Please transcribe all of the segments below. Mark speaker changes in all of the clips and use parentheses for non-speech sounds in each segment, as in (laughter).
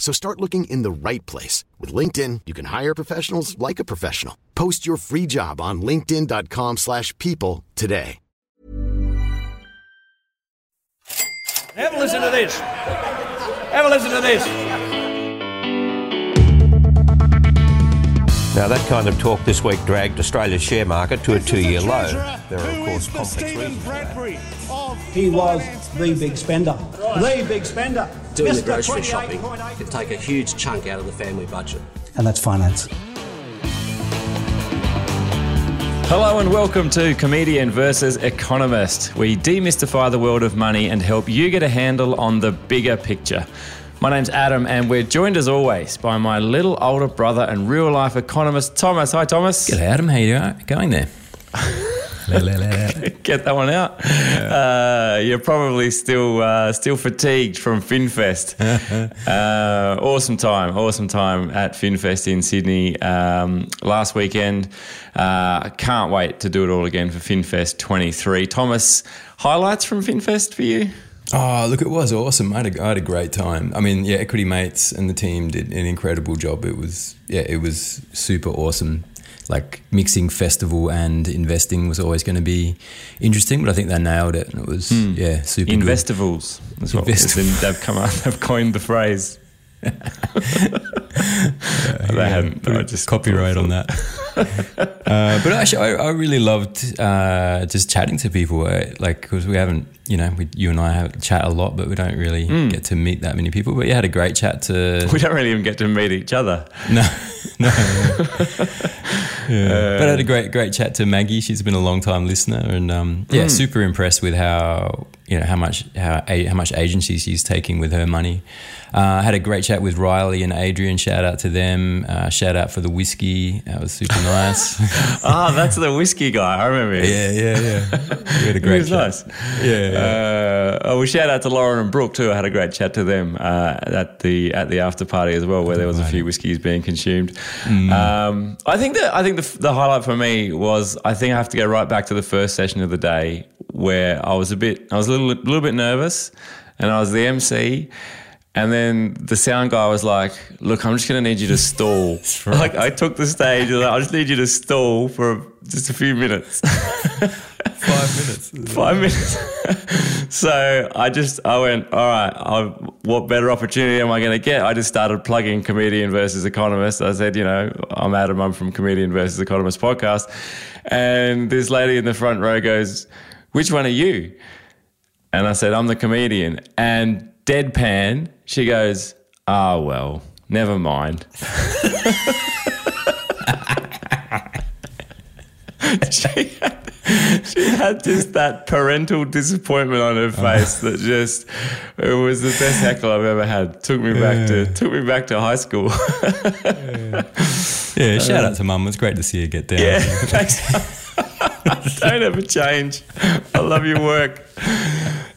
Speaker 1: So start looking in the right place. With LinkedIn, you can hire professionals like a professional. Post your free job on linkedin.com slash people today.
Speaker 2: Have a listen to this. Have a listen to this.
Speaker 3: Now, that kind of talk this week dragged Australia's share market to a two year low. There are, of course, complex reasons. for that.
Speaker 4: He was the big spender. The big spender.
Speaker 5: doing the grocery shopping
Speaker 4: 28.8
Speaker 5: could take a huge chunk out of the family budget.
Speaker 4: And that's finance.
Speaker 6: Hello and welcome to Comedian versus Economist. We demystify the world of money and help you get a handle on the bigger picture. My name's Adam, and we're joined as always by my little older brother and real life economist, Thomas. Hi, Thomas.
Speaker 7: G'day, Adam. How you going there? (laughs)
Speaker 6: Get that one out. Uh, you're probably still uh, still fatigued from FinFest. (laughs) uh, awesome time, awesome time at FinFest in Sydney um, last weekend. Uh, can't wait to do it all again for FinFest 23. Thomas, highlights from FinFest for you?
Speaker 7: Oh, look, it was awesome. I had, a, I had a great time. I mean, yeah, Equity Mates and the team did an incredible job. It was, yeah, it was super awesome. Like mixing festival and investing was always going to be interesting, but I think they nailed it. And it was, hmm. yeah, super good.
Speaker 6: Investivals.
Speaker 7: Investivals. (laughs)
Speaker 6: they've come out, they've coined the phrase. (laughs) they hadn't. I just
Speaker 7: copyright on that. (laughs) uh, but actually, I, I really loved uh, just chatting to people. uh, Like, because we haven't, you know, we, you and I have chat a lot, but we don't really get to meet that many people. But yeah, had a great chat to. (laughs)
Speaker 6: We don't really even get to meet each other.
Speaker 7: No, no. (laughs) yeah. but I had a great, great chat to Maggie. She's been a long time listener, and um, yeah, super impressed with how you know how much how how much agency she's taking with her money. Uh, I had a great chat with Riley and Adrian. Shout out to them. Uh, shout out for the whiskey. That was super (laughs) nice.
Speaker 6: Ah, that's the whiskey guy. I remember. him.
Speaker 7: yeah, yeah, yeah. We had a (laughs) great
Speaker 6: was
Speaker 7: chat.
Speaker 6: nice.
Speaker 7: Yeah, yeah.
Speaker 6: Uh, oh, well, shout out to Lauren and Brooke too. I had a great chat to them uh, at the at the after party as well, where there was a few whiskeys being consumed.
Speaker 7: Mm.
Speaker 6: Um, I think that I think the, the highlight for me was I think I have to go right back to the first session of the day where I was a bit I was a little little bit nervous, and I was the MC. And then the sound guy was like, "Look, I'm just going to need you to stall." (laughs) Like I took the stage, and I just need you to stall for just a few minutes. (laughs)
Speaker 7: Five minutes.
Speaker 6: five minutes. (laughs) so I just I went, all right. I, what better opportunity am I going to get? I just started plugging comedian versus economist. I said, you know, I'm Adam. I'm from comedian versus economist podcast, and this lady in the front row goes, "Which one are you?" And I said, I'm the comedian. And deadpan, she goes, Ah, well, never mind. (laughs) she, had, she had just that parental disappointment on her face that just it was the best heckle I've ever had. Took me back to took me back to high school. (laughs)
Speaker 7: Yeah, shout out to Mum. It's great to see you get down.
Speaker 6: yeah, thanks. (laughs) Don't ever change. I love your work.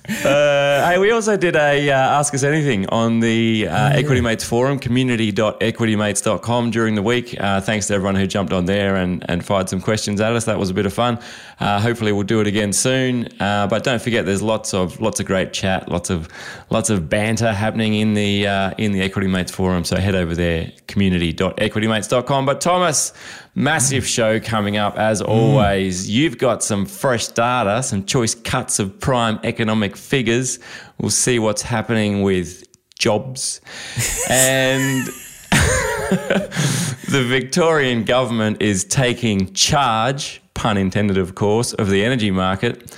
Speaker 6: Uh, hey, we also did a uh, Ask Us Anything on the uh, Equity Mates forum, community.equitymates.com during the week. Uh, thanks to everyone who jumped on there and, and fired some questions at us. That was a bit of fun. Uh, hopefully, we'll do it again soon. Uh, but don't forget, there's lots of lots of great chat, lots of lots of banter happening in the uh, in the Equity Mates forum. So head over there, community.equitymates.com. But Thomas, massive show coming up as mm. always. You've got some fresh data, some choice cuts of prime economic figures. We'll see what's happening with jobs (laughs) and. (laughs) the Victorian government is taking charge, pun intended, of course, of the energy market.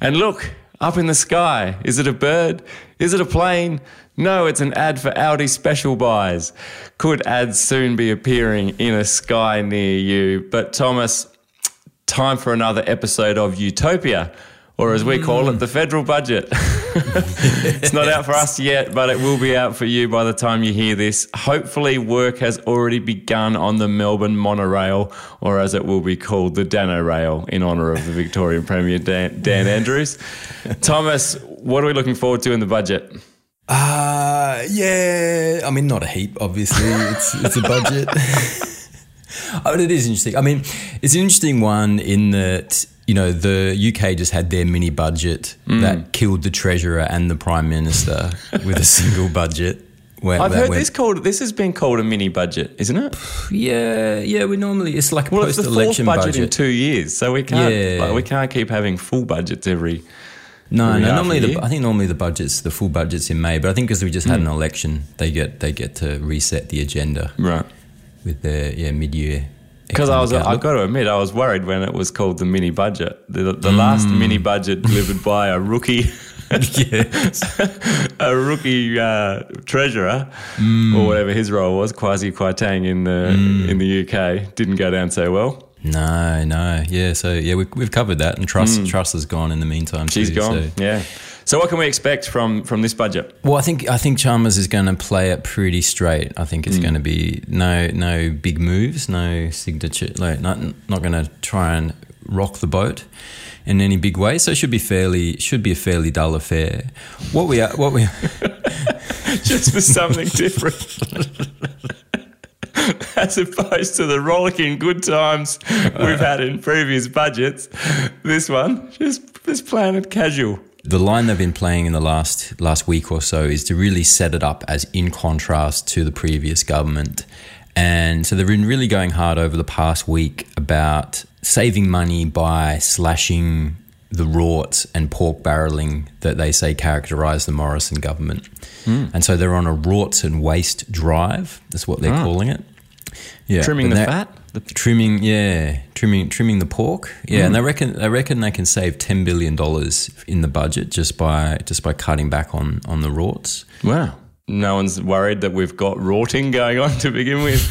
Speaker 6: And look, up in the sky, is it a bird? Is it a plane? No, it's an ad for Aldi special buys. Could ads soon be appearing in a sky near you? But Thomas, time for another episode of Utopia. or as we call it, the federal budget. (laughs) it's not out for us yet, but it will be out for you by the time you hear this. Hopefully, work has already begun on the Melbourne monorail, or as it will be called, the Dano Rail, in honour of the Victorian Premier Dan, Dan Andrews. (laughs) Thomas, what are we looking forward to in the budget?
Speaker 7: Uh, yeah. I mean, not a heap, obviously. (laughs) it's, it's a budget. (laughs) but it is interesting. I mean, it's an interesting one in that you know, the UK just had their mini budget mm. that killed the treasurer and the prime minister (laughs) with a single budget.
Speaker 6: Where, I've heard went, this called. This has been called a mini budget, isn't it?
Speaker 7: Yeah, yeah. We normally it's like a
Speaker 6: well,
Speaker 7: post-election
Speaker 6: budget,
Speaker 7: budget
Speaker 6: in two years, so we can't. Yeah. Like, we can't keep having full budgets every.
Speaker 7: No, no. Normally, the, I think normally the budgets, the full budgets in May. But I think because we just had mm. an election, they get they get to reset the agenda,
Speaker 6: right?
Speaker 7: With their yeah mid-year
Speaker 6: because I was, I've got to admit, I was worried when it was called the mini budget. The, the mm. last mini budget delivered (laughs) by a rookie, (laughs) a rookie uh, treasurer mm. or whatever his role was, Kwasi Kwarteng in the mm. in the UK, didn't go down so well.
Speaker 7: No, no, yeah. So yeah, we, we've covered that, and trust mm. Truss has gone in the meantime.
Speaker 6: She's
Speaker 7: too,
Speaker 6: gone.
Speaker 7: So.
Speaker 6: Yeah. So what can we expect from from this budget?
Speaker 7: Well, I think I think Chalmers is going to play it pretty straight. I think it's mm. going to be no no big moves, no signature, like not not going to try and rock the boat in any big way. So it should be fairly should be a fairly dull affair. What we are, what we (laughs)
Speaker 6: just for something (laughs) different. (laughs) As opposed to the rollicking good times we've had in previous budgets, this one just just playing it casual
Speaker 7: the line they've been playing in the last last week or so is to really set it up as in contrast to the previous government. And so they've been really going hard over the past week about saving money by slashing the rorts and pork barrelling that they say characterise the Morrison government. Mm. And so they're on a rorts and waste drive. That's what they're oh. calling it.
Speaker 6: Yeah, trimming the fat.
Speaker 7: The (laughs) trimming, yeah, trimming trimming the pork, yeah, mm. and they reckon they reckon they can save ten billion dollars in the budget just by just by cutting back on on the rorts.
Speaker 6: Wow, no one's worried that we've got rorting going on to begin with.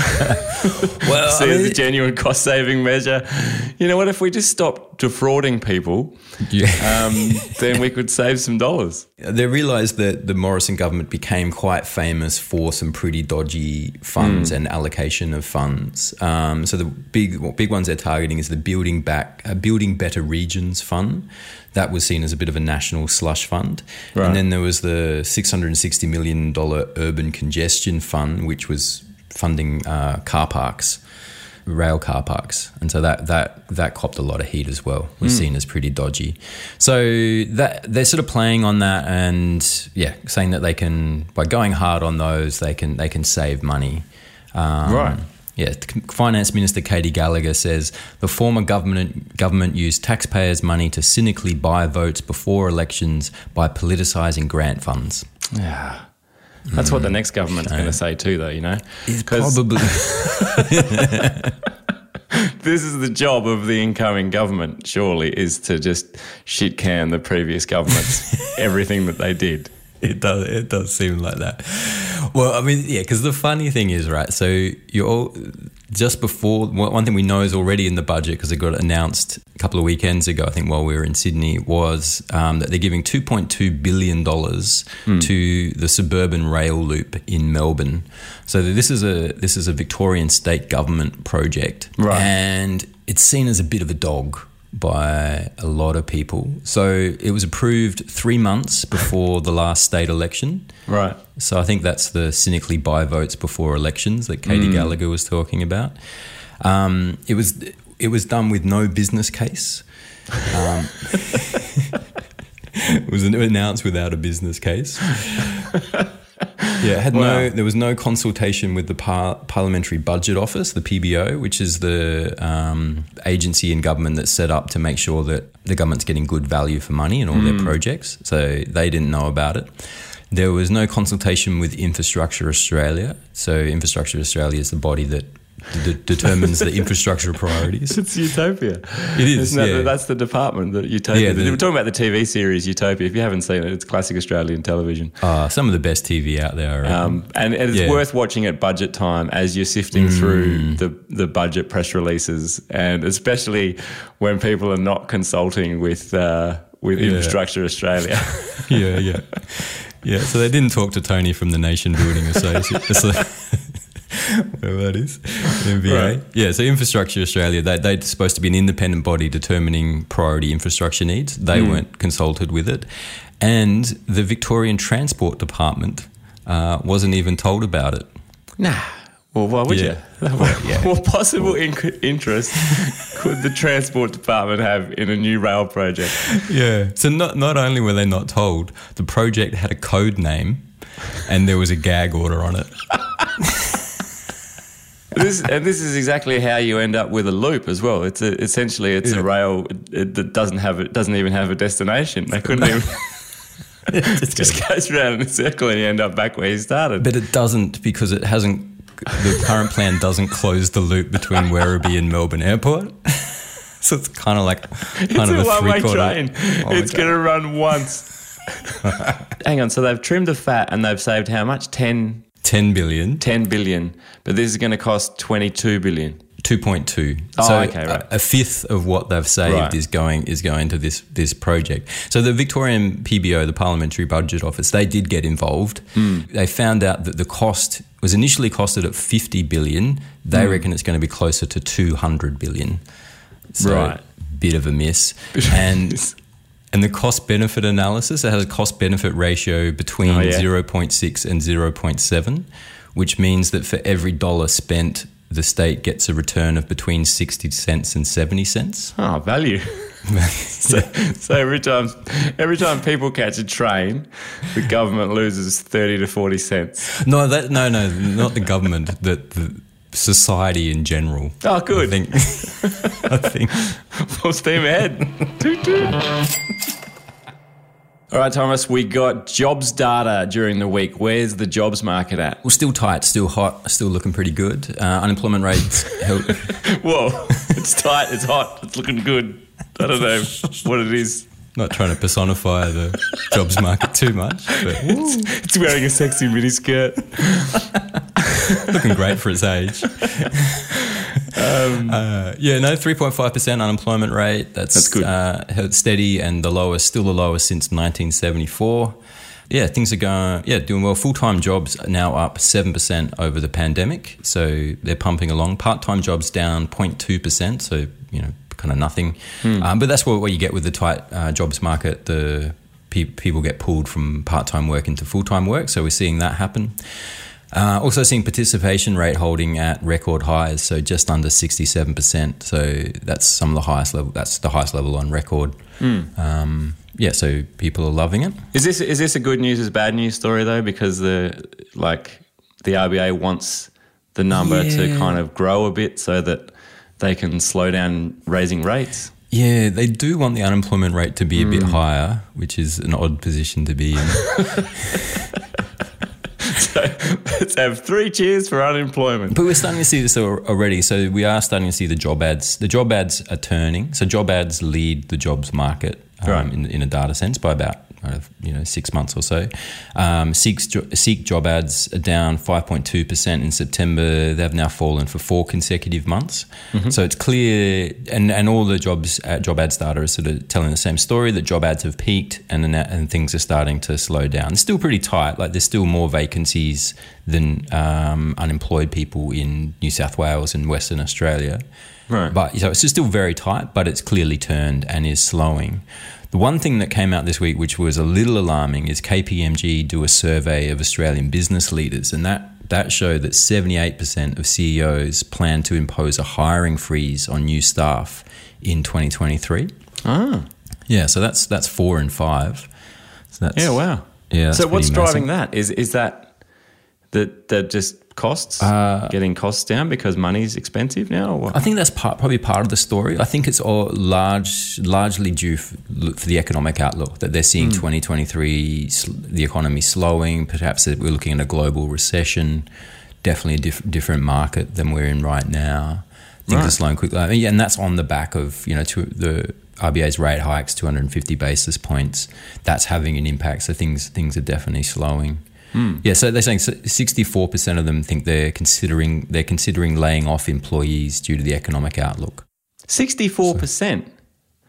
Speaker 6: (laughs) well, (laughs) see I mean, as a genuine cost saving measure. You know what? If we just stop defrauding people, yeah. um, (laughs) then we could save some dollars.
Speaker 7: They realised that the Morrison government became quite famous for some pretty dodgy funds mm. and allocation of funds. Um, so the big big ones they're targeting is the Building Back, uh, Building Better Regions Fund that was seen as a bit of a national slush fund. Right. And then there was the $660 million urban congestion fund, which was funding uh, car parks, rail car parks, and so that that that copped a lot of heat as well. Was mm. seen as pretty dodgy. So that they're sort of playing on that, and yeah, saying that they can by going hard on those, they can they can save money.
Speaker 6: Um, right.
Speaker 7: Yeah, Finance Minister Katy Gallagher says the former government government used taxpayers' money to cynically buy votes before elections by politicising grant funds.
Speaker 6: Yeah. That's mm. what the next government's going to say too, though. You know,
Speaker 7: probably. (laughs) (laughs)
Speaker 6: this is the job of the incoming government. Surely, is to just shit can the previous governments (laughs) everything that they did. (laughs)
Speaker 7: It does. It does seem like that. Well, I mean, yeah, because the funny thing is, right? So you're all just before one thing we know is already in the budget because it got announced a couple of weekends ago. I think while we were in Sydney was um, that they're giving two point two billion dollars mm. to the suburban rail loop in Melbourne. So this is a this is a Victorian state government project,
Speaker 6: right.
Speaker 7: and it's seen as a bit of a dog by a lot of people. So it was approved three months before the last state election.
Speaker 6: Right.
Speaker 7: So I think that's the cynically buy votes before elections that Katy mm. Gallagher was talking about. Um, it was it was done with no business case. Um, (laughs) it was announced without a business case. Yeah, had wow. no. There was no consultation with the par- Parliamentary Budget Office, the PBO, which is the um, agency in government that's set up to make sure that the government's getting good value for money in all mm. their projects. So they didn't know about it. There was no consultation with Infrastructure Australia. So Infrastructure Australia is the body that d- determines the infrastructure priorities.
Speaker 6: It's Utopia.
Speaker 7: It is,
Speaker 6: that
Speaker 7: yeah.
Speaker 6: that's the department, the Utopia.
Speaker 7: Yeah, the-
Speaker 6: We're talking about the TV series Utopia. If you haven't seen it, it's classic Australian television.
Speaker 7: Uh, some of the best TV out there.
Speaker 6: Um, and, and it's
Speaker 7: Yeah. Mm.
Speaker 6: worth watching at budget time as you're sifting through the, the budget press releases, and especially when people are not consulting with uh, with
Speaker 7: Yeah.
Speaker 6: Infrastructure Australia. (laughs)
Speaker 7: yeah, yeah, yeah. So they didn't talk to Tony from the Nation Building (laughs) Association. (laughs) Whatever that is, NBA.
Speaker 6: Right.
Speaker 7: Yeah, so Infrastructure Australia, they, they're supposed to be an independent body determining priority infrastructure needs. They weren't consulted with it. And the Victorian Transport Department uh, wasn't even told about it.
Speaker 6: nah. Well, why would
Speaker 7: Yeah.
Speaker 6: you? (laughs) What, what possible in- interest (laughs) could the transport department have in a new rail project?
Speaker 7: Yeah. So not not only were they not told, the project had a code name, and there was a gag order on it.
Speaker 6: This, and this is exactly how you end up with a loop as well. It's a, essentially it's a rail that doesn't have it doesn't even have a destination. They couldn't even. (laughs) (laughs) it just goes around in a circle and you end up back where you started.
Speaker 7: But it doesn't because it hasn't. The current plan doesn't close the loop between Werribee and Melbourne Airport. (laughs) So it's kind of like kind
Speaker 6: it's
Speaker 7: of
Speaker 6: a
Speaker 7: a
Speaker 6: one-way train.
Speaker 7: Oh one-way
Speaker 6: It's going to run once. Hang on. So they've trimmed the fat and they've saved how much? 10,
Speaker 7: Ten billion,
Speaker 6: 10 billion. But this is going to cost 22 billion.
Speaker 7: two point two.
Speaker 6: Oh,
Speaker 7: so
Speaker 6: okay, right.
Speaker 7: a, a fifth of what they've saved
Speaker 6: Right.
Speaker 7: is going is going to this this project. So the Victorian PBO, the Parliamentary Budget Office, they did get involved.
Speaker 6: Hmm.
Speaker 7: They found out that the cost was initially costed at fifty billion. They
Speaker 6: Hmm.
Speaker 7: reckon it's going to be closer to two hundred billion. So
Speaker 6: Right.
Speaker 7: bit of a miss.
Speaker 6: Bit of a
Speaker 7: and. And the cost benefit analysis it has a cost benefit ratio between
Speaker 6: Oh, yeah.
Speaker 7: 0.6 and 0.7, which means that for every dollar spent, the state gets a return of between 60 cents and 70 cents.
Speaker 6: Oh, value. (laughs) so, so every time, every time people catch a train, the government loses thirty to forty cents.
Speaker 7: No, that no, no, not the government, the, the society in general.
Speaker 6: Oh, good.
Speaker 7: I think. (laughs) I think.
Speaker 6: Full steam ahead. Toot, (laughs) toot. All right, Thomas, we got jobs data during the week. Where's the jobs market at?
Speaker 7: Well, still tight, still hot, still looking pretty good. Uh, unemployment rates (laughs)
Speaker 6: Whoa, it's tight, it's hot, it's looking good. I don't know what it is.
Speaker 7: Not trying to personify the jobs market too much, but
Speaker 6: It's wearing a sexy miniskirt. (laughs)
Speaker 7: looking great for its age. uh, yeah, no, three point five percent unemployment rate. That's
Speaker 6: That's good.
Speaker 7: Uh, steady and the lowest, still the lowest since nineteen seventy four. Yeah, things are going. Yeah, doing well. Full time jobs are now up seven percent over the pandemic, so they're pumping along. Part time jobs down 02 percent, so you know, kind of nothing. Um, but that's what, what you get with the tight uh, jobs market. The pe- people get pulled from part time work into full time work, so we're seeing that happen. Uh, also seeing participation rate holding at record highs, so just under sixty-seven percent. So that's some of the highest level. That's the highest level on record. Um, yeah, so people are loving it.
Speaker 6: Is this is this a good news is bad news story though? Because the like the RBA wants the number to kind of grow a bit so that they can slow down raising rates.
Speaker 7: Yeah, they do want the unemployment rate to be a bit higher, which is an odd position to be in. (laughs) (laughs)
Speaker 6: So let's have three cheers for unemployment.
Speaker 7: But we're starting to see this already. So we are starting to see the job ads. The job ads are turning. So job ads lead the jobs market um,
Speaker 6: Right.
Speaker 7: in, in a data sense by about you know six months or so. Um, Seek's jo- Seek job ads are down 5.2 percent in September. They've now fallen for four consecutive months. So it's clear, and, and all the jobs uh, job ads data is sort of telling the same story that job ads have peaked and and things are starting to slow down. It's still pretty tight. Like there's still more vacancies than um, unemployed people in New South Wales and Western Australia.
Speaker 6: Right.
Speaker 7: But so it's still very tight, but it's clearly turned and is slowing. The one thing that came out this week, which was a little alarming, is KPMG do a survey of Australian business leaders, and that that showed that 78% of CEOs plan to impose a hiring freeze on new staff in 2023.
Speaker 6: Ah,
Speaker 7: Yeah, so that's that's four and five. So that's,
Speaker 6: yeah, wow.
Speaker 7: Yeah.
Speaker 6: so what's
Speaker 7: massive.
Speaker 6: driving that? Is is that that that just costs
Speaker 7: Uh,
Speaker 6: getting costs down because money's expensive now? Or what?
Speaker 7: I think that's part, probably part of the story. I think it's all large, largely due f- for the economic outlook that they're seeing 2023, sl- the economy slowing. Perhaps we're looking at a global recession. definitely a diff- different market than we're in right now. Things
Speaker 6: Right.
Speaker 7: are slowing quickly, I mean, yeah, and that's on the back of you know to the RBA's rate hikes, 250 basis points. That's having an impact. So things things are definitely slowing. Hmm. Yeah, so they're saying 64% of them think they're considering they're considering laying off employees due to the economic outlook.
Speaker 6: 64%.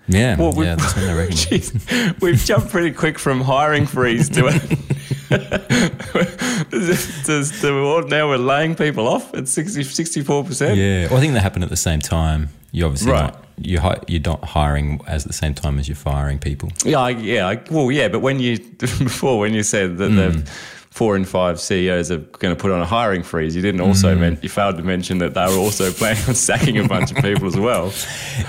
Speaker 7: Yeah,
Speaker 6: Well, we've-
Speaker 7: yeah, that's what they reckon. (laughs)
Speaker 6: Jeez, we've jumped pretty quick from hiring freeze to to (laughs) now we're laying people off at 60, 64%.
Speaker 7: Yeah, well, I think they happen at the same time. You obviously
Speaker 6: Right.
Speaker 7: not you you're not hiring as at the same time as you're firing people.
Speaker 6: Yeah, I, yeah. I, well, yeah, but when you (laughs) before when you said that hmm. the four in five CEOs are going to put on a hiring freeze, you didn't also men- you failed to mention that they were also (laughs) planning on sacking a bunch of people as well.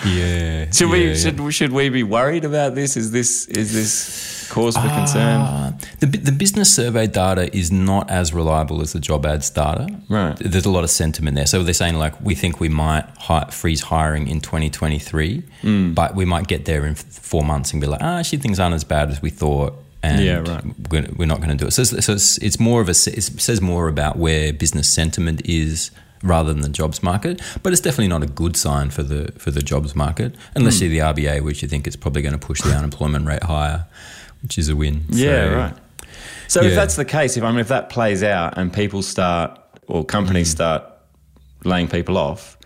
Speaker 7: Yeah,
Speaker 6: Should
Speaker 7: yeah,
Speaker 6: we
Speaker 7: yeah.
Speaker 6: should should we be worried about this? Is this is this cause for concern?
Speaker 7: Uh, the, the business survey data is not as reliable as the job ads data.
Speaker 6: Right.
Speaker 7: There's a lot of sentiment there. So they're saying like we think we might hi- freeze hiring in 2023,
Speaker 6: Hmm.
Speaker 7: but we might get there in f- four months and be like, ah, actually things aren't as bad as we thought. And
Speaker 6: Yeah, right.
Speaker 7: we're, we're not going to do it. So, it's, so it's, it's more of a it says more about where business sentiment is rather than the jobs market. But it's definitely not a good sign for the for the jobs market unless
Speaker 6: Hmm.
Speaker 7: you're the RBA, which you think it's probably going to push the (laughs) unemployment rate higher, which is a win.
Speaker 6: Yeah,
Speaker 7: So-
Speaker 6: right. So if that's the case, if I mean if that plays out and people start or companies
Speaker 7: Mm.
Speaker 6: start laying people off,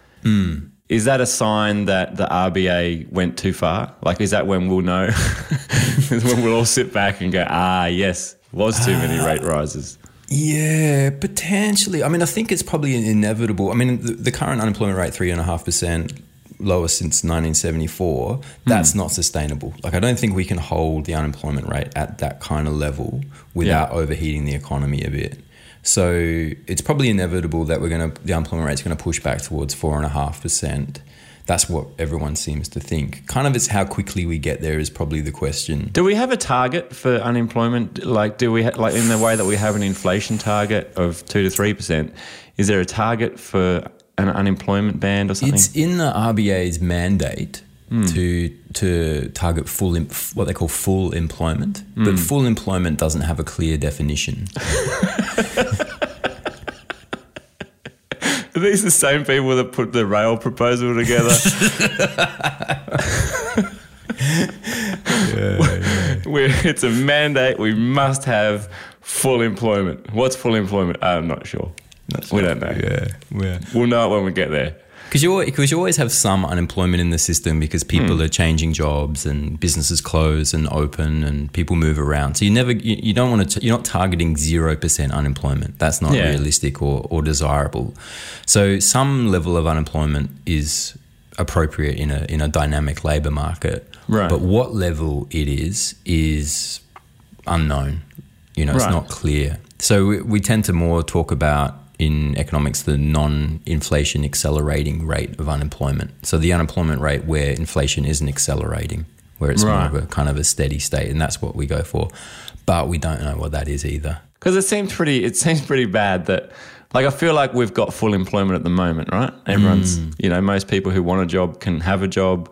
Speaker 6: is that a sign that the RBA went too far? Like, is that when we'll know? (laughs) when we'll all sit back and go, ah, yes, was too many rate rises.
Speaker 7: Yeah, potentially. I mean, I think it's probably inevitable. I mean, the, the current unemployment rate, three and a half percent, lowest since 1974. That's not sustainable. Like, I don't think we can hold the unemployment rate at that kind of level without
Speaker 6: Yeah.
Speaker 7: overheating the economy a bit. So it's probably inevitable that we're going to the unemployment rate's going to push back towards four and a half percent. That's what everyone seems to think. Kind of, it's how quickly we get there is probably the question.
Speaker 6: Do we have a target for unemployment? Like, do we ha- like in the way that we have an inflation target of two to three percent? Is there a target for an unemployment band or something?
Speaker 7: It's in the RBA's mandate hmm. to to target full what they call full employment, but hmm. full employment doesn't have a clear definition.
Speaker 6: Are these the same people that put the rail proposal together? (laughs) (laughs) We're, it's a mandate. We must have full employment. What's full employment? I'm not sure. we don't know.
Speaker 7: Yeah, yeah.
Speaker 6: We'll know it when we get there.
Speaker 7: Because you, 'cause you always have some unemployment in the system because people hmm. are changing jobs and businesses close and open and people move around. So you never, you, you don't want to, you're not targeting zero percent unemployment. That's not
Speaker 6: Yeah.
Speaker 7: realistic or, or desirable. So some level of unemployment is appropriate in a in a dynamic labour market.
Speaker 6: Right.
Speaker 7: But what level it is is unknown. You know, it's not clear. So we, we tend to more talk about in economics the non-inflation accelerating rate of unemployment. So the unemployment rate where inflation isn't accelerating, where it's
Speaker 6: Right.
Speaker 7: more of a kind of a steady state, and that's what we go for. But we don't know what that is either.
Speaker 6: Because it seems pretty. It seems pretty bad that. Like I feel like we've got full employment at the moment, right? Everyone's, hmm. you know, most people who want a job can have a job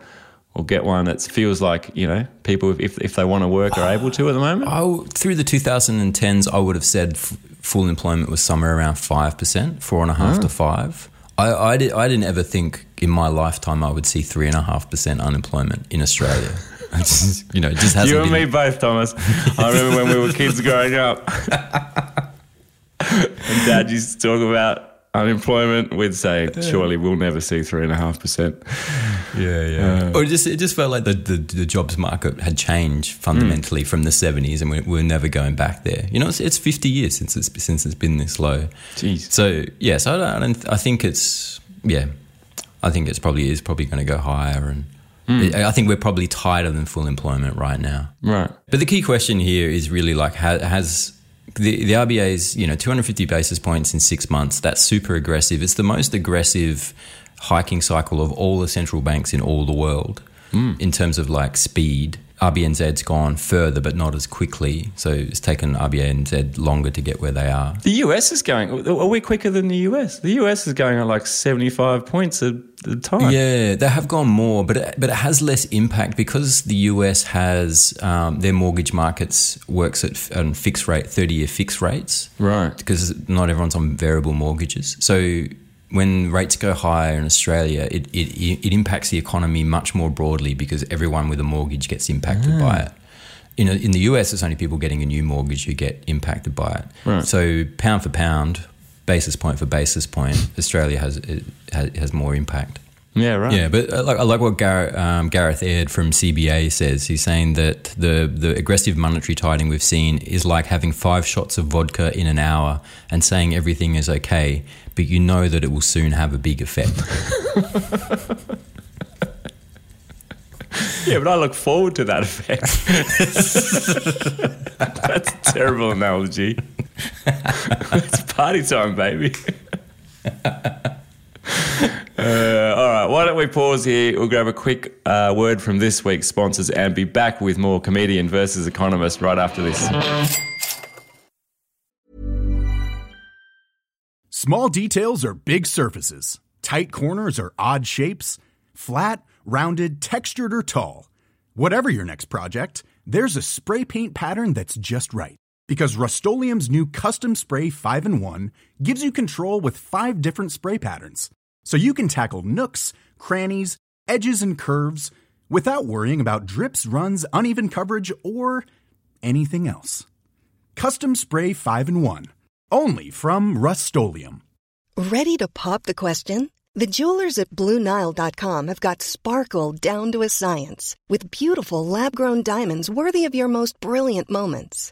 Speaker 6: or get one. It feels like you know people if if they want to work are able to at the moment.
Speaker 7: I, through the 2010s, I would have said f- full employment was somewhere around 5%, four and a half to hmm. five. I, I, did, I didn't ever think in my lifetime I would see three and a half percent unemployment in Australia. (laughs) Just, you know, it just hasn't
Speaker 6: You and
Speaker 7: been.
Speaker 6: me both, Thomas. I remember when we were kids growing up. (laughs) and Dad used to talk about unemployment. We'd say, surely we'll never see three and a half percent.
Speaker 7: Yeah, yeah. Uh, or it just it just felt like the, the, the jobs market had changed fundamentally mm. from the seventies, and we're, we're never going back there. You know, it's, it's fifty years since it's since it's been this low.
Speaker 6: Jeez.
Speaker 7: So yes, I don't, I don't. I think it's yeah. I think it's probably is probably going to go higher, and hmm. I think we're probably tighter than full employment right now.
Speaker 6: Right.
Speaker 7: But the key question here is really like has the the RBA's you know 250 basis points in six months. That's super aggressive. It's the most aggressive hiking cycle of all the central banks in all the world hmm. in terms of like speed. RBNZ's gone further, but not as quickly. So it's taken RBNZ longer to get where they are.
Speaker 6: The US is going. Are we quicker than the US? The US is going at like seventy-five points a, a time.
Speaker 7: Yeah, they have gone more, but it, but it has less impact because the US has um, their mortgage markets works at on fixed rate, thirty-year fixed rates,
Speaker 6: Right.
Speaker 7: Because not everyone's on variable mortgages, so. When rates go higher in Australia, it, it, it impacts the economy much more broadly because everyone with a mortgage gets impacted by mm. it. In, in the US, it's only people getting a new mortgage who get impacted by it.
Speaker 6: Right.
Speaker 7: So, pound for pound, basis point for basis point, Australia has, it has, has more impact.
Speaker 6: Yeah. Right.
Speaker 7: Yeah, but I like, I like what Gar- um, Gareth Aird from CBA says. He's saying that the, the aggressive monetary tightening we've seen is like having five shots of vodka in an hour and saying everything is okay, but you know that it will soon have a big effect. (laughs)
Speaker 6: Yeah, but I look forward to that effect. (laughs) That's a terrible analogy. (laughs) it's party time, baby. (laughs) Uh, all right, why don't we pause here? We'll grab a quick uh, word from this week's sponsors and be back with more comedian versus economist right after this.
Speaker 8: Small details are big surfaces. Tight corners are odd shapes. Flat, rounded, textured, or tall. Whatever your next project, there's a spray paint pattern that's just right. Because Rust new Custom Spray 5 in 1 gives you control with five different spray patterns. So you can tackle nooks, crannies, edges, and curves without worrying about drips, runs, uneven coverage, or anything else. Custom Spray 5 in 1. Only from Rust
Speaker 9: Ready to pop the question? The jewelers at BlueNile.com have got sparkle down to a science with beautiful lab grown diamonds worthy of your most brilliant moments.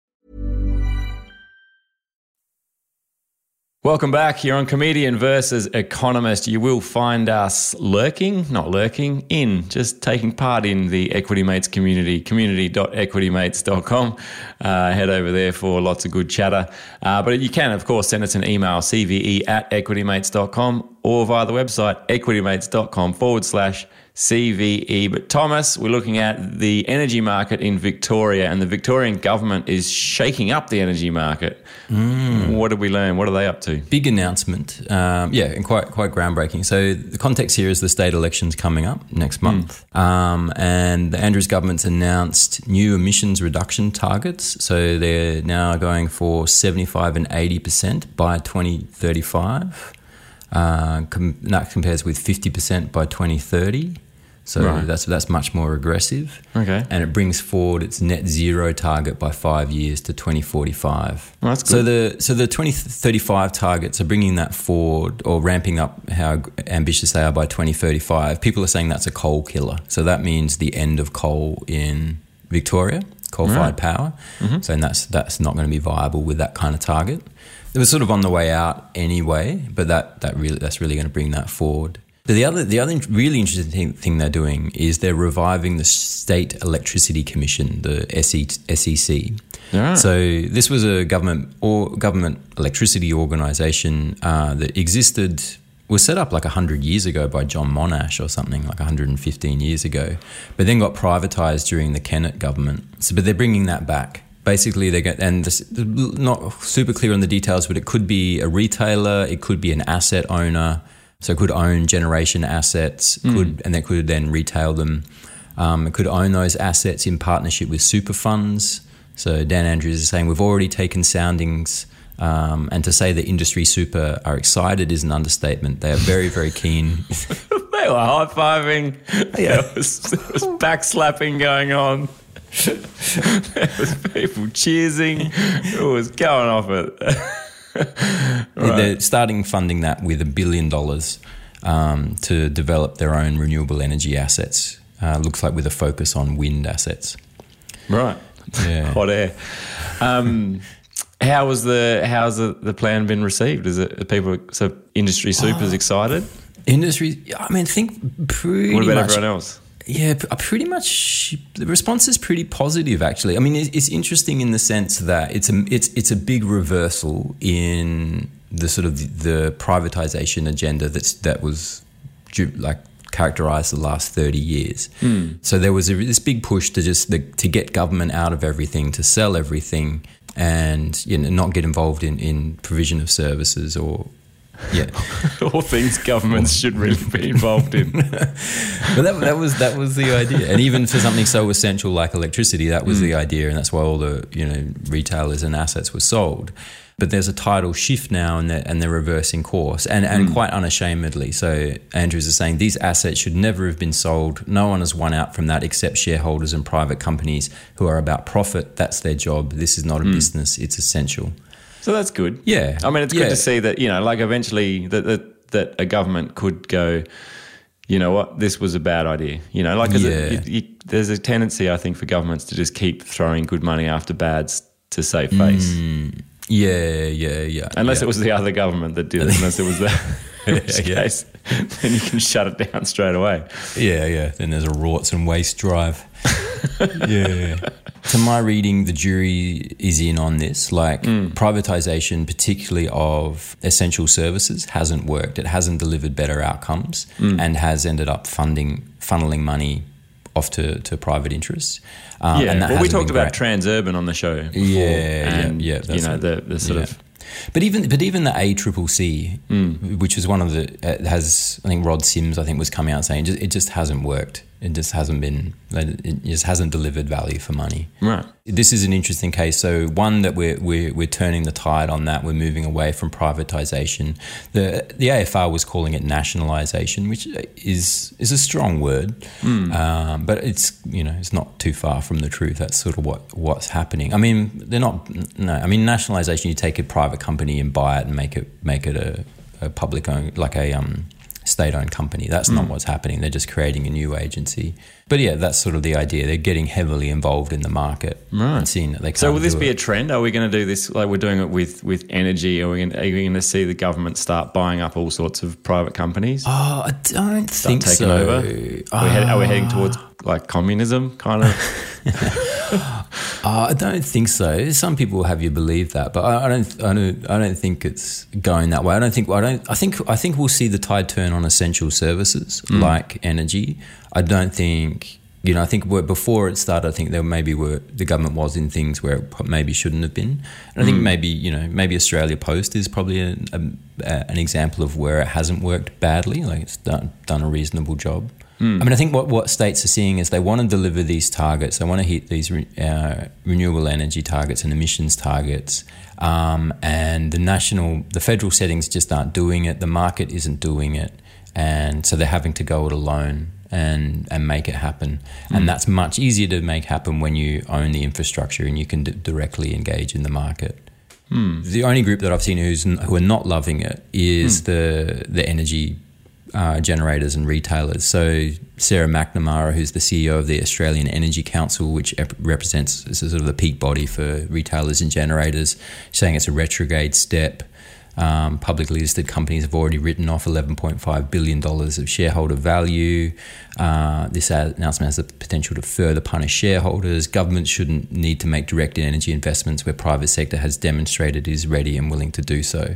Speaker 6: Welcome back here on Comedian versus Economist. You will find us lurking, not lurking, in, just taking part in the Equity Mates community, community.equitymates.com. Uh, head over there for lots of good chatter. Uh, but you can, of course, send us an email, cve at equitymates.com or via the website, equitymates.com forward slash CVE. But Thomas, we're looking at the energy market in Victoria, and the Victorian government is shaking up the energy market. What did we learn? What are they up to?
Speaker 7: Big announcement, um, yeah, and quite quite groundbreaking. So the context here is the state elections coming up next month, um, and the Andrews government's announced new emissions reduction targets. So they're now going for seventy five and eighty percent by twenty thirty five. Uh, com- that compares with fifty percent by twenty thirty. So
Speaker 6: Right.
Speaker 7: that's that's much more aggressive.
Speaker 6: Okay.
Speaker 7: and it brings forward its net zero target by five years to twenty forty five.
Speaker 6: Oh, that's
Speaker 7: So the so the twenty thirty five targets are bringing that forward or ramping up how ambitious they are by twenty thirty five. People are saying that's a coal killer. So that means the end of coal in Victoria, coal fired
Speaker 6: Right.
Speaker 7: power. So and that's that's not going to be viable with that kind of target. It was sort of on the way out anyway, but that that really that's really going to bring that forward. But the other the other really interesting thing, thing they're doing is they're reviving the State Electricity Commission, the SEC.
Speaker 6: Ah.
Speaker 7: So this was a government or government electricity organisation uh, that existed was set up like 100 years ago by John Monash or something like 115 years ago, but then got privatised during the Kennett government. So, but they're bringing that back. Basically, they get and this, not super clear on the details, but it could be a retailer, it could be an asset owner, so it could own generation assets, could and they could then retail them. Um, it could own those assets in partnership with super funds. So Dan Andrews is saying we've already taken soundings, um, and to say that industry super are excited is an understatement. They are very very keen. (laughs)
Speaker 6: They were high fiving. yeah. (laughs) There was, there was backslapping going on. There was people cheering. It was going off it.
Speaker 7: They're starting funding that with a billion dollars um, to develop their own renewable energy assets. Uh, looks like with a focus on wind assets.
Speaker 6: Right.
Speaker 7: Yeah. (laughs)
Speaker 6: Hot air. Um, how was the how's the, the plan been received? Is it are people so industry supers excited?
Speaker 7: Industry, I mean, think pretty
Speaker 6: What about
Speaker 7: much.
Speaker 6: everyone else?
Speaker 7: Yeah, p- uh, pretty much. The response is pretty positive, actually. I mean, it's, interesting in the sense that it's a it's it's a big reversal in the sort of the privatization agenda that's that was like characterized the last 30 years. Hmm. So there was a, this big push to just the, to get government out of everything, to sell everything, and you know not get involved in in provision of services or yeah. (laughs)
Speaker 6: All things governments should really be involved in. (laughs)
Speaker 7: but that, that was that was the idea, and even for something so essential like electricity, that was the mm. idea, and that's why all the you know retailers and assets were sold. But there's a tidal shift now, and they're, and they're reversing course, and and mm. quite unashamedly. So Andrews is saying these assets should never have been sold. No one has won out from that except shareholders and private companies who are about profit. That's their job. This is not a mm. business. It's essential.
Speaker 6: So that's good.
Speaker 7: Yeah.
Speaker 6: I mean, it's
Speaker 7: Yeah.
Speaker 6: good to see that, you know, like eventually that, that, that a government could go, you know what, this was a bad idea. You know, like 'cause it- you- you- there's a tendency, I think, for governments to just keep throwing good money after bads to save face. Mm.
Speaker 7: Yeah, yeah, yeah.
Speaker 6: Unless
Speaker 7: yeah.
Speaker 6: it was the other government that did it, unless it was the (laughs) (laughs) in which
Speaker 7: Yeah.
Speaker 6: case, then you can shut it down straight away.
Speaker 7: Yeah, yeah. Then there's a rorts and waste drive. Yeah. To my reading, the jury is in on this. Like privatization, particularly of essential services, hasn't worked. It hasn't delivered better outcomes and has ended up funding funneling money off to, to private interests. Um,
Speaker 6: yeah,
Speaker 7: and
Speaker 6: well, we talked about
Speaker 7: great.
Speaker 6: transurban on the show. Before,
Speaker 7: Yeah,
Speaker 6: and,
Speaker 7: yeah, yeah,
Speaker 6: you know the, the sort
Speaker 7: Yeah.
Speaker 6: of
Speaker 7: But even but even the ACCC,
Speaker 6: Hmm.
Speaker 7: which was one of the uh, has I think Rod Sims I think was coming out saying just, it just hasn't worked. It just hasn't been. It just hasn't delivered value for money.
Speaker 6: right.
Speaker 7: This is an interesting case. So one that we're we're, we're turning the tide on that. We're moving away from privatization. The the AFR was calling it nationalisation, which is is a strong word, um, but it's you know it's not too far from the truth. That's sort of what what's happening. I mean, they're not. No, I mean nationalisation. You take a private company and buy it and make it make it a, a public owned like a um, state owned company. That's not mm. what's happening. They're just creating a new agency. But yeah, that's sort of the idea. They're getting heavily involved in the market and seeing that they.
Speaker 6: So will this be
Speaker 7: it.
Speaker 6: a trend? Are we going to do this like we're doing it with with energy? Are we going, are we going to see the government start buying up all sorts of private companies?
Speaker 7: Oh, I don't
Speaker 6: start
Speaker 7: think
Speaker 6: taking
Speaker 7: so.
Speaker 6: over? Are we, head, are we heading ah. towards like communism kind of? (laughs) (laughs)
Speaker 7: Uh, I don't think so. Some people have you believe that, but I, I don't. I don't. I don't think it's going that way. I don't think. I don't. I think. I think we'll see the tide turn on essential services like energy. I don't think. You know, I think before it started, I think there maybe were the government was in things where it maybe shouldn't have been. And I think maybe you know maybe Australia Post is probably a, a, an example of where it hasn't worked badly. Like it's done done a reasonable job. I mean, I think what, what states are seeing is they want to deliver these targets. They want to hit these re, uh, renewable energy targets and emissions targets. Um, and the national, the federal settings just aren't doing it. The market isn't doing it. And so they're having to go it alone and, and make it happen. And that's much easier to make happen when you own the infrastructure and you can d- directly engage in the market. The only group that I've seen who's who are not loving it is the the energy uh, generators and retailers. So Sarah McNamara, who's the CEO of the Australian Energy Council, which represents sort of the peak body for retailers and generators, saying it's a retrograde step. Um, publicly listed companies have already written off $11.5 billion of shareholder value. Uh, this announcement has the potential to further punish shareholders. Governments shouldn't need to make direct energy investments where private sector has demonstrated is ready and willing to do so.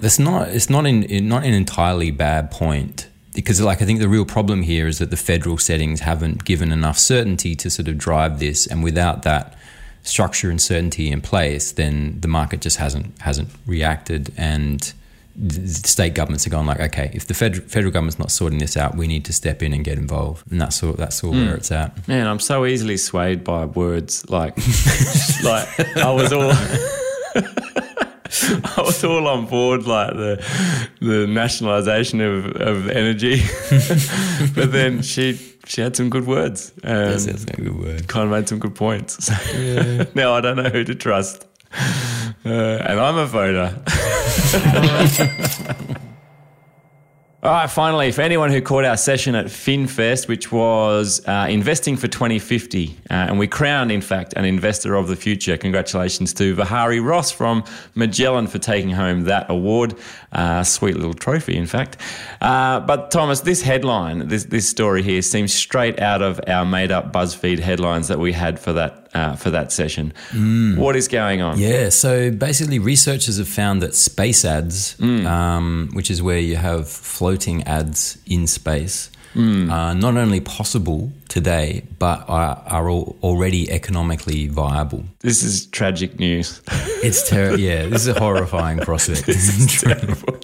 Speaker 7: That's not. It's not in not an entirely bad point because like I think the real problem here is that the federal settings haven't given enough certainty to sort of drive this, and without that structure and certainty in place, then the market just hasn't hasn't reacted, and state governments are going like, okay, if the federal federal government's not sorting this out, we need to step in and get involved, and that's all that's all where hmm. it's at.
Speaker 6: Man, I'm so easily swayed by words. Like, (laughs) like I was all. (laughs) I was all on board, like the the nationalisation of, of energy, (laughs) but then she she had some good words. Um,
Speaker 7: That's, that's a good word.
Speaker 6: kind of made some good points. (laughs) So now I don't know who to trust, uh, and I'm a voter. (laughs) All right, finally, for anyone who caught our session at FinFest, which was uh, investing for 2050, uh, and we crowned, in fact, an investor of the future. Congratulations to Vihari Ross from Magellan for taking home that award. Uh, sweet little trophy, in fact. Uh, but Thomas, this headline, this this story here, seems straight out of our made-up BuzzFeed headlines that we had for that uh, for that session. What is going on?
Speaker 7: Yeah, so basically, researchers have found that space ads, um, which is where you have floating ads in space, are not only possible today, but are, are al- already economically viable.
Speaker 6: This is tragic news. (laughs)
Speaker 7: It's terrible. yeah, this is a horrifying prospect. (laughs) this is (laughs) terrible.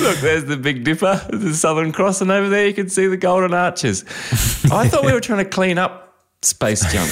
Speaker 6: Look, there's the Big Dipper, the Southern Cross, and over there you can see the Golden Arches. I thought we were trying to clean up space junk.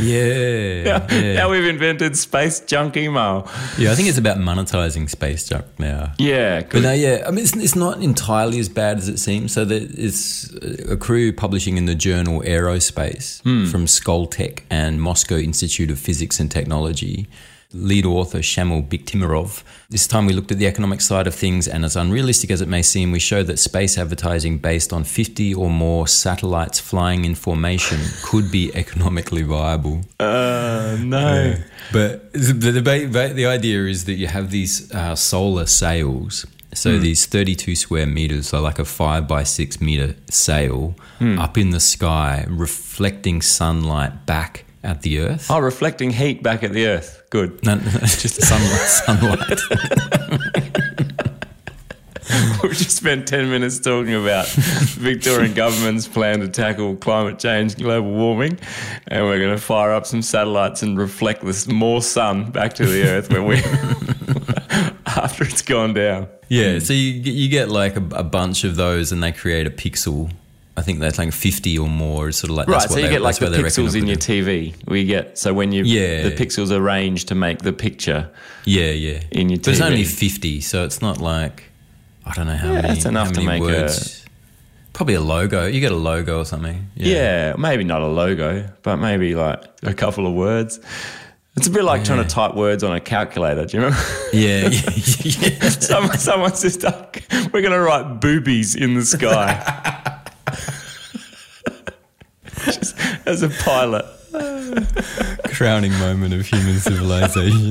Speaker 6: (laughs)
Speaker 7: yeah, yeah.
Speaker 6: Now we've invented space junk email.
Speaker 7: Yeah, I think it's about monetizing space junk now.
Speaker 6: Yeah,
Speaker 7: But
Speaker 6: good.
Speaker 7: no, yeah, I mean, it's, it's not entirely as bad as it seems. So there is a crew publishing in the journal Aerospace hmm. from Skoltech and Moscow Institute of Physics and Technology. Lead author Shamil Biktimirov. This time we looked at the economic side of things, and as unrealistic as it may seem, we showed that space advertising based on 50 or more satellites flying in formation (laughs) could be economically viable.
Speaker 6: Uh, no.
Speaker 7: But the debate, the idea is that you have these uh, solar sails. So
Speaker 6: Hmm.
Speaker 7: these 32 square meters, so like a five by six meter sail
Speaker 6: Hmm.
Speaker 7: up in the sky, reflecting sunlight back at the Earth.
Speaker 6: Oh, reflecting heat back at the Earth. Good.
Speaker 7: No, no, just (laughs) sunlight. (laughs) sunlight.
Speaker 6: We've just spent 10 minutes talking about Victorian government's plan to tackle climate change, global warming, and we're going to fire up some satellites and reflect this more sun back to the Earth when we (laughs) after it's gone down.
Speaker 7: Yeah, so you you get like a, a bunch of those, and they create a pixel. I think that's like 50 or more. Sort of like
Speaker 6: Right,
Speaker 7: that's
Speaker 6: so
Speaker 7: what
Speaker 6: you
Speaker 7: they-
Speaker 6: get like the
Speaker 7: what they reckon
Speaker 6: pixels in your. TV. We get so when you
Speaker 7: Yeah.
Speaker 6: the pixels arranged to make the picture.
Speaker 7: Yeah, yeah.
Speaker 6: in your TV,
Speaker 7: But it's only 50, so it's not like, I don't know how
Speaker 6: Yeah,
Speaker 7: many.
Speaker 6: that's enough to make a-
Speaker 7: words. Probably a logo. You get a logo or something.
Speaker 6: Yeah. maybe not a logo, but maybe like a couple of words. It's a bit like trying to type words on a calculator. Do you remember?
Speaker 7: Yeah, yeah, (laughs) yeah.
Speaker 6: Someone, someone's just like, we're going to write boobies in the sky. (laughs) just as a pilot.
Speaker 7: Crowning moment of human civilization.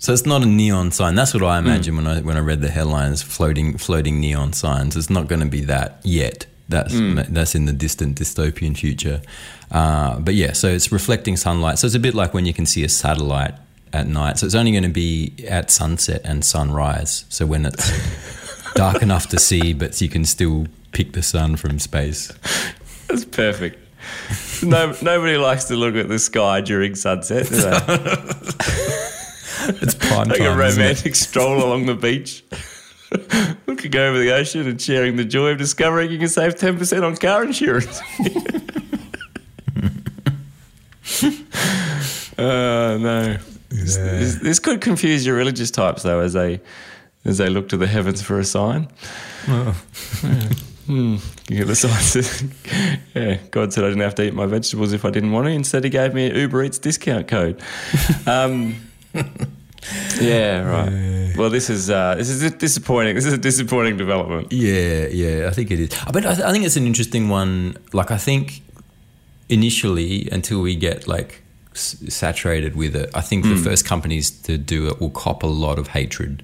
Speaker 7: So it's not a neon sign. That's what I imagine when I when I read the headlines. Floating floating neon signs. It's not going to be that yet. That's that's in the distant dystopian future. Uh, but yeah, so it's reflecting sunlight. So it's a bit like when you can see a satellite at night. So it's only going to be at sunset and sunrise. So when it's (laughs) dark enough to see, but you can still pick the sun from space.
Speaker 6: That's perfect. No, nobody likes to look at the sky during sunset, do they? (laughs)
Speaker 7: It's prime
Speaker 6: like a
Speaker 7: time. isn't it?
Speaker 6: romantic stroll along the beach, (laughs) looking over the ocean and sharing the joy of discovering you can save 10% on car insurance. (laughs) uh, no. This, this, this could confuse your religious types, though, as they as they look to the heavens for a sign. You get the sign says, (laughs) yeah, God said I didn't have to eat my vegetables if I didn't want to. Instead, He gave me an Uber Eats discount code. (laughs) Um, yeah, right. Well, this is uh, this is disappointing. This is a disappointing development.
Speaker 7: Yeah, yeah, I think it is. But I, th- I think it's an interesting one. Like, I think initially, until we get like s- saturated with it, I think the
Speaker 6: Hmm.
Speaker 7: first companies to do it will cop a lot of hatred.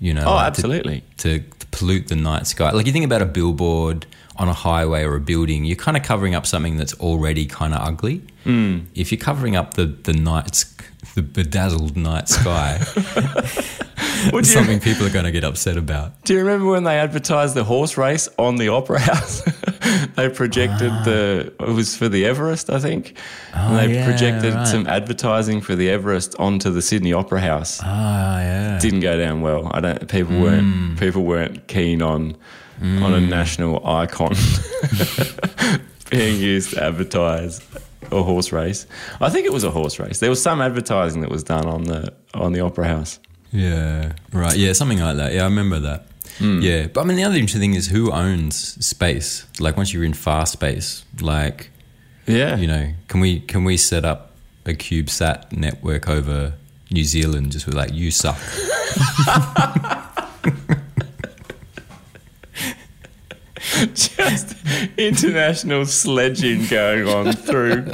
Speaker 7: You know,
Speaker 6: Oh,
Speaker 7: like,
Speaker 6: absolutely.
Speaker 7: To, to pollute the night sky. Like, you think about a billboard on a highway or a building, you're kind of covering up something that's already kind of ugly.
Speaker 6: Hmm.
Speaker 7: If you're covering up the the night, the bedazzled night sky, (laughs) (laughs)
Speaker 6: You-
Speaker 7: something people are going to get upset about.
Speaker 6: Do you remember when they advertised the horse race on the Opera House? (laughs) they projected the it was for the Everest, I think. and they
Speaker 7: Ah. yeah,
Speaker 6: projected
Speaker 7: right.
Speaker 6: some advertising for the Everest onto the Sydney Opera House.
Speaker 7: Ah, yeah.
Speaker 6: Didn't go down well. I don't. People weren't. People weren't keen on on a national icon (laughs) being used to advertise a horse race. I think it was a horse race. There was some advertising that was done on the on the Opera House.
Speaker 7: Yeah, right. Yeah, something like that. Yeah, I remember that. Hmm. Yeah, but I mean, the other interesting thing is who owns space. Like, once you're in far space, like,
Speaker 6: Yeah,
Speaker 7: you know, can we can we set up a CubeSat network over New Zealand just with like you suck? (laughs)
Speaker 6: Just international sledging going on through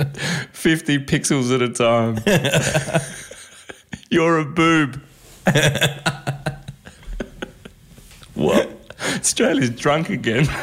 Speaker 6: 50 pixels at a time. (laughs) You're a boob. What? Australia's drunk again. (laughs)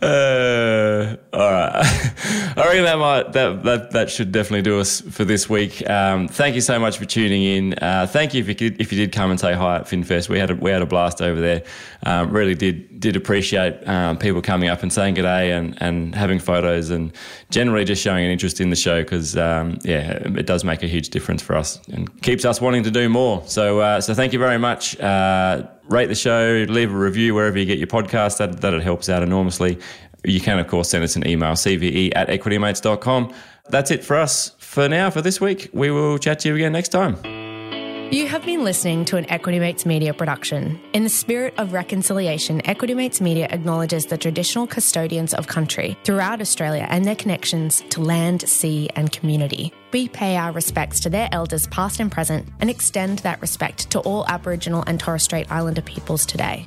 Speaker 6: Uh, all right. I reckon that might that, that that should definitely do us for this week. Um, thank you so much for tuning in. Uh, thank you if you could, if you did come and say hi at FinFest. We had a, we had a blast over there. Um, really did did appreciate um, people coming up and saying good day and, and having photos and generally just showing an interest in the show because um, yeah, it does make a huge difference for us and keeps us wanting to do more. So uh, so thank you very much. Uh, rate the show, leave a review wherever you get your podcast. That, that it helps out enormously. You can, of course, send us an email, cve at equitymates.com. That's it for us for now, for this week. We will chat to you again next time.
Speaker 10: You have been listening to an Equity Mates Media production. In the spirit of reconciliation, Equity Mates Media acknowledges the traditional custodians of country throughout Australia and their connections to land, sea, and community. We pay our respects to their elders, past and present, and extend that respect to all Aboriginal and Torres Strait Islander peoples today.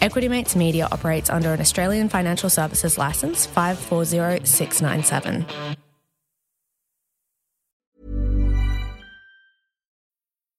Speaker 10: Equity Mates Media operates under an Australian Financial Services Licence 540697.